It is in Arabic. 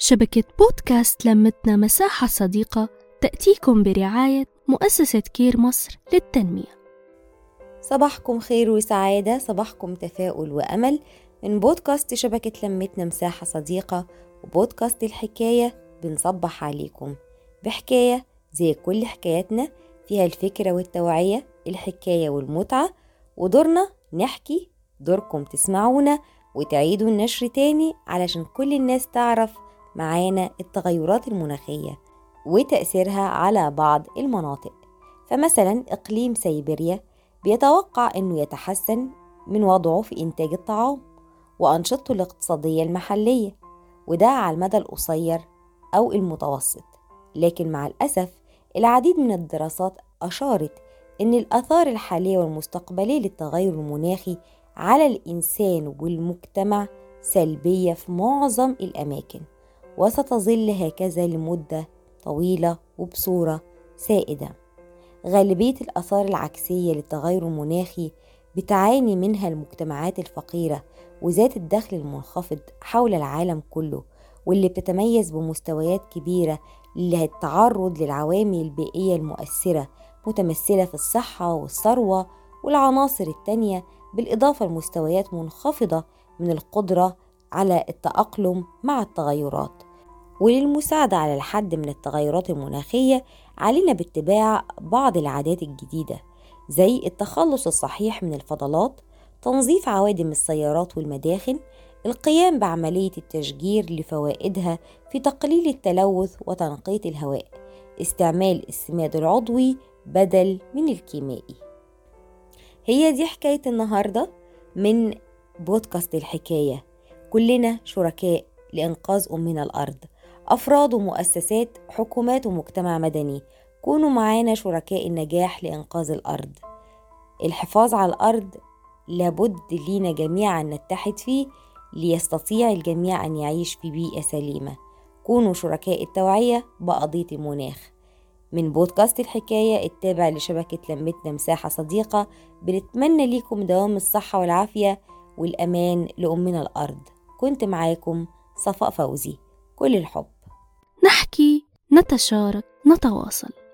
شبكة بودكاست لمتنا مساحة صديقة تأتيكم برعاية مؤسسة كير مصر للتنمية. صباحكم خير وسعادة صباحكم تفاؤل وأمل من بودكاست شبكة لمتنا مساحة صديقة وبودكاست الحكاية بنصبح عليكم. بحكاية زي كل حكاياتنا فيها الفكرة والتوعية الحكاية والمتعة ودورنا نحكي دوركم تسمعونا وتعيدوا النشر تاني علشان كل الناس تعرف معانا التغيرات المناخية وتأثيرها على بعض المناطق. فمثلا إقليم سيبيريا بيتوقع أنه يتحسن من وضعه في إنتاج الطعام وأنشطته الاقتصادية المحلية وده على المدى القصير أو المتوسط. لكن مع الأسف العديد من الدراسات أشارت أن الآثار الحالية والمستقبلية للتغير المناخي على الإنسان والمجتمع سلبية في معظم الأماكن. وستظل هكذا لمدة طويلة وبصورة سائدة. غالبية الآثار العكسية للتغير المناخي بتعاني منها المجتمعات الفقيرة وذات الدخل المنخفض حول العالم كله واللي بتتميز بمستويات كبيرة للتعرض للعوامل البيئية المؤثرة متمثلة في الصحة والثروة والعناصر التانية بالإضافة لمستويات منخفضة من القدرة على التأقلم مع التغيرات. وللمساعدة على الحد من التغيرات المناخية علينا باتباع بعض العادات الجديدة زي التخلص الصحيح من الفضلات تنظيف عوادم السيارات والمداخن القيام بعملية التشجير لفوائدها في تقليل التلوث وتنقية الهواء استعمال السماد العضوي بدل من الكيميائي هي دي حكاية النهاردة من بودكاست الحكاية. كلنا شركاء لإنقاذ أمنا الأرض. أفراد ومؤسسات حكومات ومجتمع مدني. كونوا معانا شركاء النجاح لإنقاذ الأرض. الحفاظ على الأرض لابد لينا جميعا نتحد فيه ليستطيع الجميع أن يعيش في بيئة سليمة. كونوا شركاء التوعية بقضية المناخ. من بودكاست الحكاية التابع لشبكة لمتنا مساحة صديقة بنتمنى ليكم دوام الصحة والعافية والأمان لأمنا الأرض. كنت معاكم صفاء فوزي. كل الحب. نحكي نتشارك نتواصل.